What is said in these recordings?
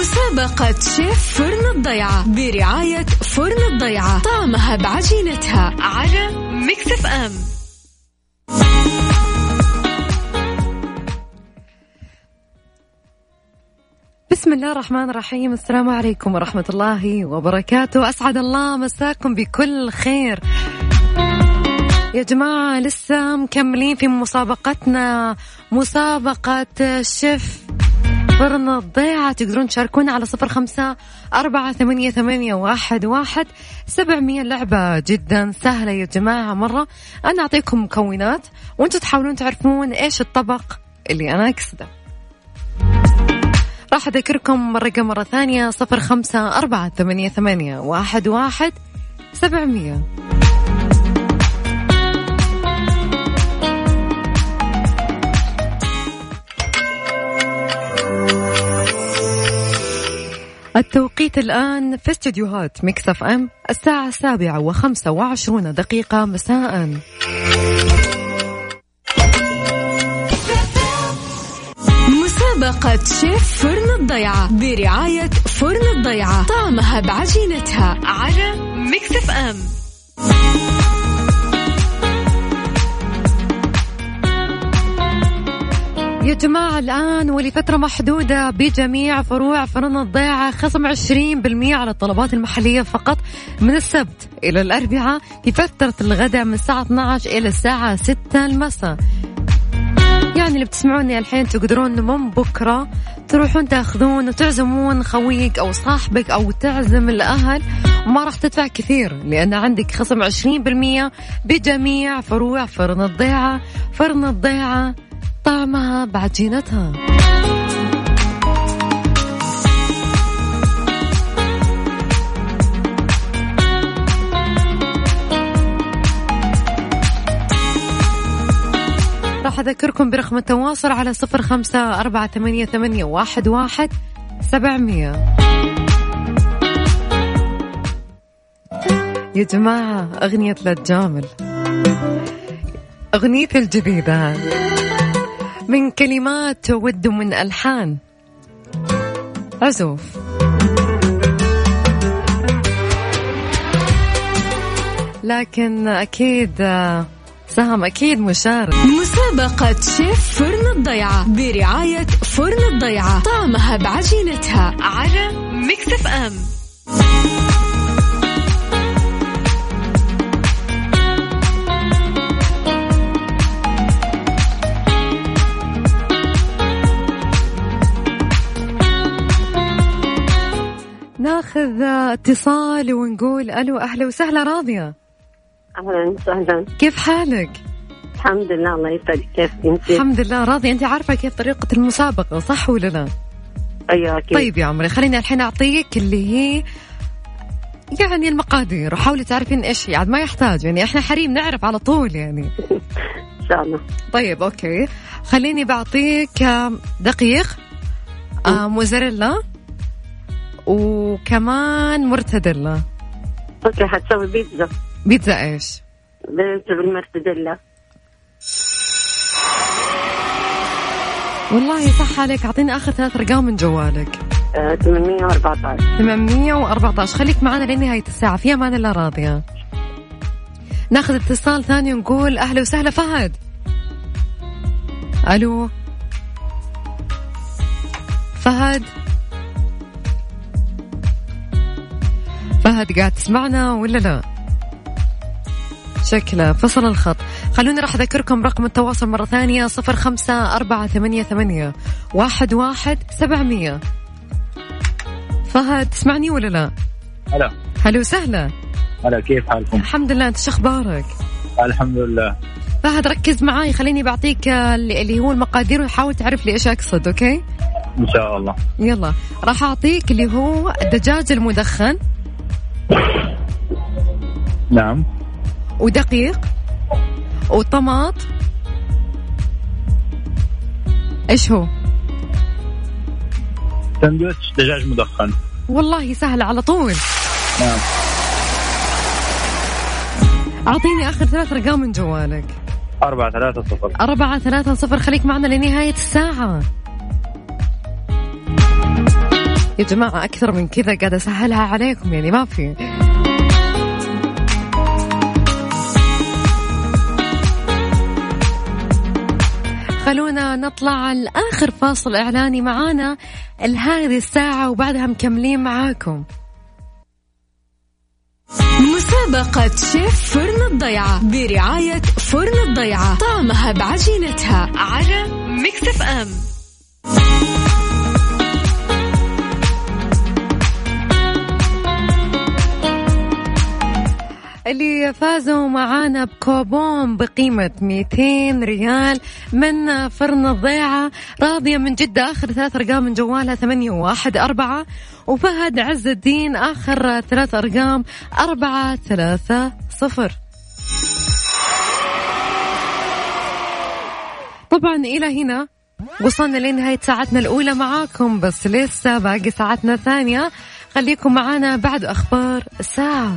مسابقة شيف فرن الضيعة برعاية فرن الضيعة. طعمها بعجينتها على Mix FM. بسم الله الرحمن الرحيم. السلام عليكم ورحمة الله وبركاته. أسعد الله مساكم بكل خير. يا جماعة لسه مكملين في مسابقتنا. مسابقة شيف فرن الضيعة. تقدرون تشاركونا على صفر خمسة أربعة ثمانية, ثمانية واحد, واحد. سبعمية لعبة جدا سهلة يا جماعة. مرة أنا أعطيكم مكونات وأنتم تحاولون تعرفون إيش الطبق اللي أنا أقصده. راح أذكركم الرقم مرة ثانية صفر خمسة أربعة ثمانية, ثمانية واحد, واحد سبعمية. التوقيت الآن في استديوهات Mix FM الساعة السابعة وخمسة وعشرون دقيقة مساء. مسابقة شيف فرن الضيعة برعاية فرن الضيعة طعمها بعجينتها على Mix FM. يا جماعة الآن ولفترة محدودة بجميع فروع فرن الضيعة خصم 20% على الطلبات المحلية فقط من السبت إلى الأربعاء في فترة الغداء من الساعة 12 إلى الساعة 6 المساء. يعني اللي بتسمعوني الحين تقدرون من بكرة تروحون تاخذون وتعزمون خويك أو صاحبك أو تعزم الأهل. وما راح تدفع كثير لأن عندك خصم 20% بجميع فروع فرن الضيعة. فرن الضيعة طعمها بعجينتها راح أذكركم برقم التواصل على صفر خمسة أربعة ثمانية, ثمانية واحد, واحد سبعمية. يا جماعة أغنية لا تجامل أغنيتي الجديدة. من كلمات ود من ألحان. عزوف. لكن أكيد سهم أكيد مشارك. مسابقة شيف فرن الضيعة برعاية فرن الضيعة. طعمها بعجينتها. على مكسف أم. ناخذ اتصال ونقول ألو أهلا وسهلا راضية. أهلا وسهلا. كيف حالك؟ الحمد لله الله يسعدك. كيف أنت؟ الحمد لله راضية أنت عارفة كيف طريقة المسابقة صح ولا لا؟ أيوه أكيد. طيب يا عمري خليني الحين أعطيك اللي هي يعني المقادير وحاولي تعرفين إيش هي يعني ما يحتاج يعني إحنا حريم نعرف على طول يعني. إن شاء الله. طيب أوكي. خليني بعطيك دقيق. آه موزاريلا. وكمان مرتديلا. أوكي حتسوي بيتزا. بيتزا إيش؟ بيتزا بالمرتديلا. والله صح عليك أعطيني آخر ثلاث أرقام من جوالك. آه 814 814 خليك معنا لنهاية الساعة في أمان الله راضية. ناخذ اتصال ثاني ونقول أهلا وسهلا فهد. ألو. فهد. فهد قاعد تسمعنا ولا لا؟ شكله فصل الخط. خلوني راح أذكركم رقم التواصل مرة ثانية صفر خمسة أربعة ثمانية, ثمانية واحد, واحد سبعمية. فهد تسمعني ولا لا؟ هلا. هلا وسهلا. هلا كيف حالكم؟ الحمد لله. أنت شو أخبارك؟ الحمد لله. فهد ركز معاي. خليني بعطيك اللي هو المقادير وحاول تعرف لي إيش أقصد okay؟ إن شاء الله. يلا. راح أعطيك اللي هو الدجاج المدخن. نعم. ودقيق. وطماطم. إيش هو؟ سندويتش دجاج مدخن. والله سهل على طول. نعم. أعطيني آخر ثلاث أرقام من جوالك. أربعة ثلاثة صفر. أربعة ثلاثة صفر. خليك معنا لنهاية الساعة. يا جماعة أكثر من كذا قاعدة أسهلها عليكم يعني ما في. خلونا نطلع لآخر فاصل إعلاني معانا لهذه الساعة وبعدها مكملين معاكم. مسابقة شيف فرن الضيعة برعاية فرن الضيعة طعمها بعجينتها على Mix F اللي فازوا معانا بكوبون بقيمة 200 ريال من فرن الضيعة راضية من جدة آخر ثلاث أرقام من جوالها ثمانية واحد أربعة وفهد عز الدين آخر ثلاث أرقام أربعة ثلاثة صفر. طبعا إلى هنا وصلنا لنهاية ساعتنا الأولى معاكم بس لسه باقي ساعتنا الثانية. خليكم معانا بعد أخبار الساعة.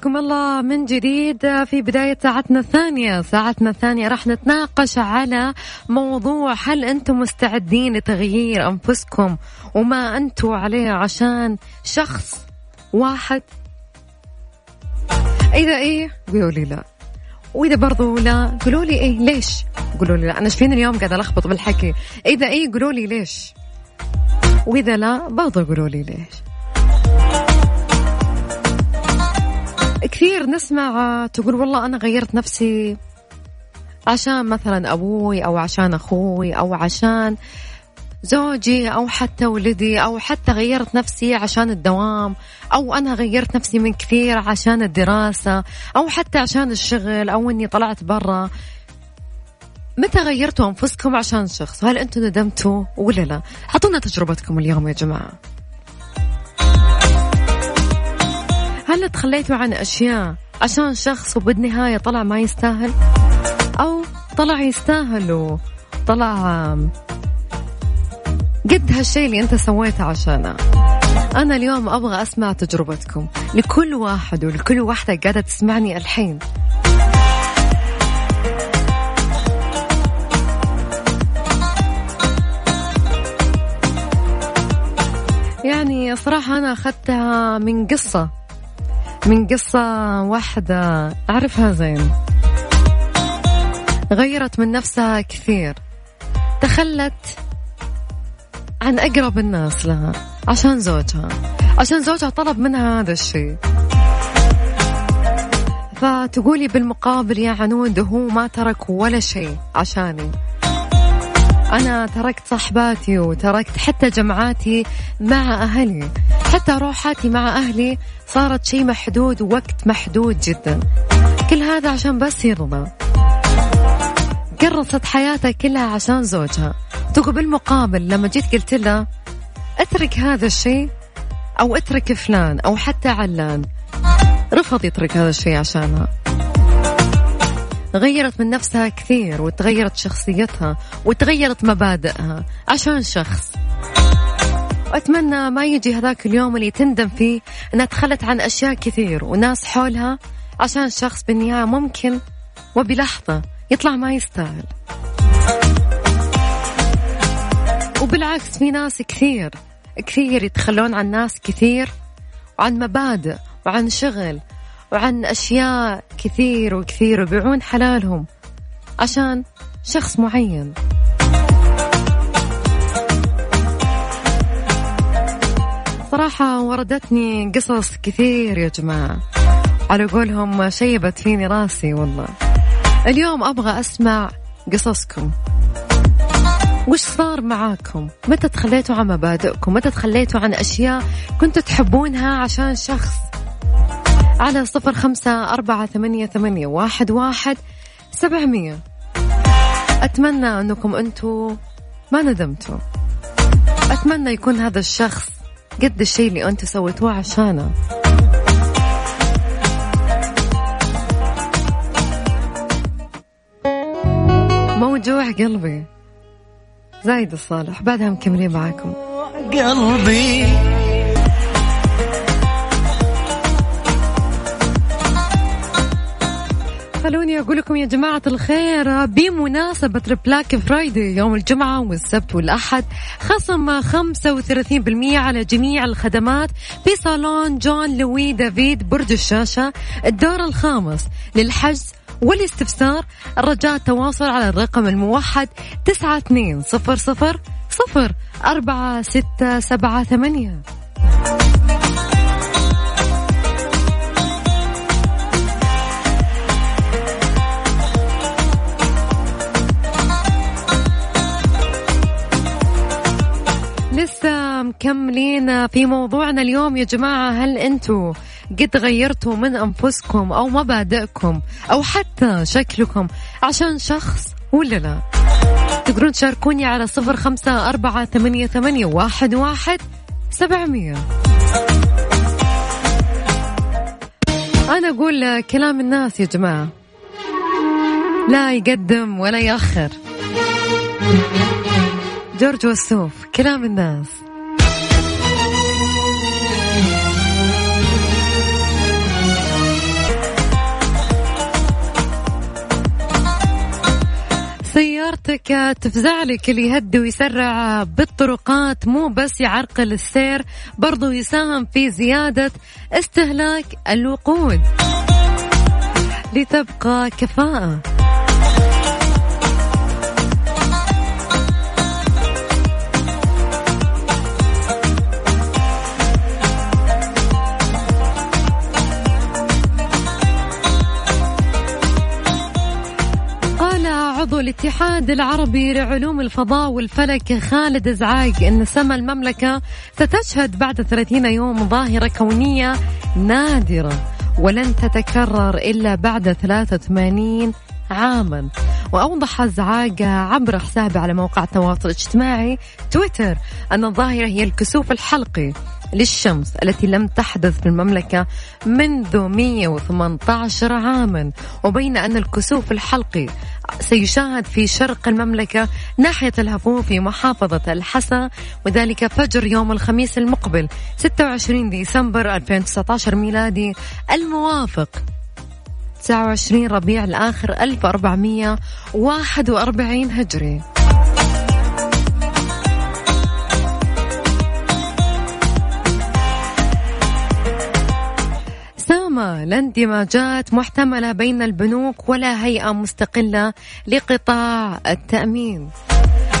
حياكم الله من جديد. في بداية ساعتنا الثانية ساعتنا الثانية راح نتناقش على موضوع هل أنتم مستعدين لتغيير أنفسكم وما أنتم عليه عشان شخص واحد؟ إذا إيه؟ قولوا لي لا. وإذا برضو لا قولوا لي إيه؟ ليش؟ قولوا لي لا. أنا فين اليوم قاعدة ألخبط بالحكي. إذا إيه؟ قولوا لي ليش. وإذا لا برضو قولوا لي ليش. كثير نسمع تقول والله أنا غيرت نفسي عشان مثلا أبوي أو عشان أخوي أو عشان زوجي أو حتى ولدي أو حتى غيرت نفسي عشان الدوام أو أنا غيرت نفسي من كثير عشان الدراسة أو حتى عشان الشغل أو إني طلعت برا. متى غيرتوا أنفسكم عشان شخص؟ هل أنتم ندمتوا ولا لا؟ حطونا تجربتكم اليوم يا جماعة. هل تخليتوا عن أشياء عشان شخص وبالنهاية طلع ما يستاهل؟ أو طلع يستاهل وطلع قد هالشيء اللي أنت سويته عشانه. أنا اليوم أبغى أسمع تجربتكم لكل واحد ولكل واحدة قاعدة تسمعني الحين. يعني صراحة أنا أخذتها من قصة. من قصة واحدة. أعرفها زين. غيرت من نفسها كثير. تخلت عن أقرب الناس لها عشان زوجها. عشان زوجها طلب منها هذا الشيء فتقولي بالمقابل يا عنود هو ما ترك ولا شيء عشاني. أنا تركت صحباتي وتركت حتى جمعاتي مع أهلي. حتى روحاتي مع أهلي صارت شيء محدود ووقت محدود جدا. كل هذا عشان بس يرضى كرست حياتها كلها عشان زوجها. تقول بالمقابل لما جيت قلت لها اترك هذا الشيء أو اترك فلان أو حتى علان. رفض يترك هذا الشيء عشانها. غيرت من نفسها كثير وتغيرت شخصيتها وتغيرت مبادئها عشان شخص. وأتمنى ما يجي هذاك اليوم اللي تندم فيه أنها تخلت عن أشياء كثير وناس حولها عشان شخص بالنهاية ممكن وبلحظة يطلع ما يستاهل. وبالعكس في ناس كثير كثير يتخلون عن ناس كثير وعن مبادئ وعن شغل وعن أشياء كثير وكثير ويبيعون حلالهم عشان شخص معين. صراحة وردتني قصص كثير يا جماعة. على قولهم شيبت فيني راسي والله. اليوم أبغى أسمع قصصكم. وش صار معاكم؟ متى تخليتوا عن مبادئكم؟ متى تخليتوا عن أشياء كنتوا تحبونها عشان شخص؟ على صفر خمسة أربعة ثمانية, ثمانية واحد, واحد سبعمية. أتمنى أنكم أنتوا ما ندمتوا. أتمنى يكون هذا الشخص قد الشيء اللي أنتم سويتوه عشانه. موجوع قلبي. زايد الصالح بعدها مكملين معاكم. قلبي. خلوني أقول لكم يا جماعة الخير بمناسبة Black Friday يوم الجمعة والسبت والأحد خصم 35% على جميع الخدمات في صالون جون لوي دافيد برج الشاشة الدور الخامس للحجز والاستفسار الرجاء التواصل على الرقم الموحد تسعة اثنين صفر صفر صفر أربعة ستة سبعة ثمانية. لسه مكملين في موضوعنا اليوم. يا جماعة هل أنتوا قد غيرتوا من أنفسكم أو مبادئكم أو حتى شكلكم عشان شخص ولا لا؟ تقدرون تشاركوني على صفر خمسة أربعة ثمانية, ثمانية واحد, واحد سبعمية. أنا أقول كلام الناس يا جماعة لا يقدم ولا يأخر. جورج وسوف كلام الناس. سيارتك تفزع لك اللي يهدي ويسرع بالطرقات مو بس يعرقل السير برضو يساهم في زيادة استهلاك الوقود. لتبقى كفاءة. الاتحاد العربي لعلوم الفضاء والفلك خالد ازعاج إن سما المملكة ستشهد بعد 30 يوم ظاهرة كونية نادرة ولن تتكرر إلا بعد 83 عاما. وأوضح زعاق عبر حسابه على موقع التواصل الاجتماعي تويتر أن الظاهرة هي الكسوف الحلقي. للشمس التي لم تحدث في المملكة منذ 118 عاما. وبين أن الكسوف الحلقي سيشاهد في شرق المملكة ناحية الهفوف في محافظة الحسا وذلك فجر يوم الخميس المقبل 26 ديسمبر 2019 ميلادي. الموافق 29 ربيع الآخر 1441 هجري. سامة لاندماجات محتملة بين البنوك ولا هيئة مستقلة لقطاع التأمين.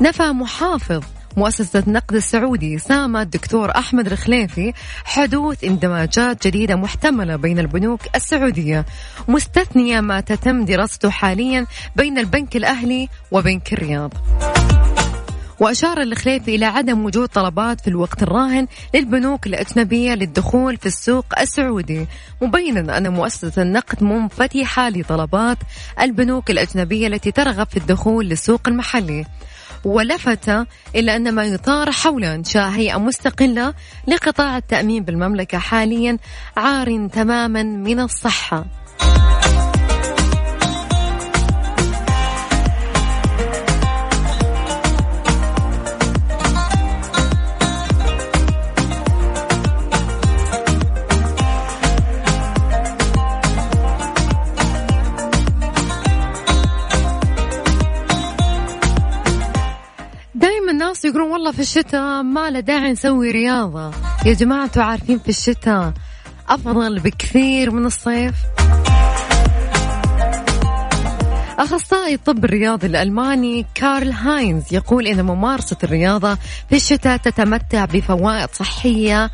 نفى محافظ مؤسسة النقد السعودي سامة الدكتور أحمد الخليفي حدوث اندماجات جديدة محتملة بين البنوك السعودية مستثنية ما تتم دراسته حاليا بين البنك الأهلي وبنك الرياض. وأشار الخليفي إلى عدم وجود طلبات في الوقت الراهن للبنوك الأجنبية للدخول في السوق السعودي. مبينا أن مؤسسة النقد منفتحة لطلبات البنوك الأجنبية التي ترغب في الدخول للسوق المحلي. ولفت إلى أن ما يثار حول إنشاء هيئة مستقلة لقطاع التأمين بالمملكة حاليا عار تماما من الصحة. في الشتاء ما له داعي نسوي رياضة. يا جماعة عارفين في الشتاء أفضل بكثير من الصيف؟ أخصائي الطب الرياضي الألماني كارل هاينز يقول إن ممارسة الرياضة في الشتاء تتمتع بفوائد صحية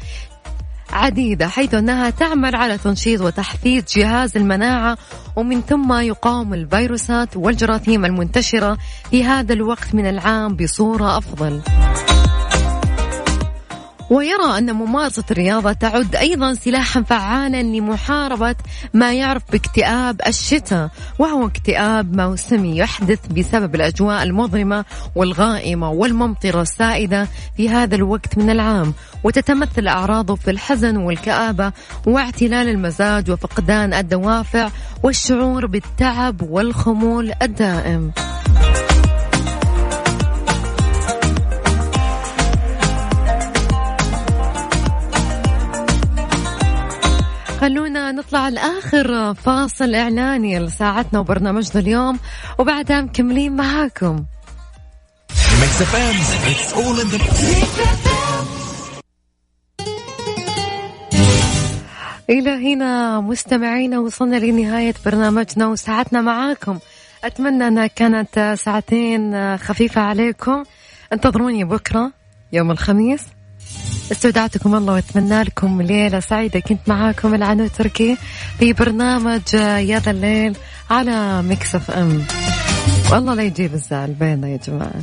عديدة حيث أنها تعمل على تنشيط وتحفيز جهاز المناعة ومن ثم يقاوم الفيروسات والجراثيم المنتشرة في هذا الوقت من العام بصورة أفضل. ويرى أن ممارسة الرياضة تعد أيضا سلاحا فعالا لمحاربة ما يعرف باكتئاب الشتاء وهو اكتئاب موسمي يحدث بسبب الأجواء المظلمة والغائمة والممطرة السائدة في هذا الوقت من العام. وتتمثل أعراضه في الحزن والكآبة واعتلال المزاج وفقدان الدوافع والشعور بالتعب والخمول الدائم. خلونا نطلع لآخر فاصل إعلاني لساعتنا وبرنامجنا اليوم وبعدها مكملين معاكم. إلى هنا مستمعينا وصلنا لنهاية برنامجنا وساعتنا معاكم. أتمنى أنها كانت ساعتين خفيفة عليكم. انتظروني بكرة يوم الخميس. استودعتكم الله واتمنى لكم ليلة سعيدة. كنت معاكم العنود تركي في برنامج يا ذا الليل على Mix FM والله لا يجيب الزعل بيننا يا جماعة.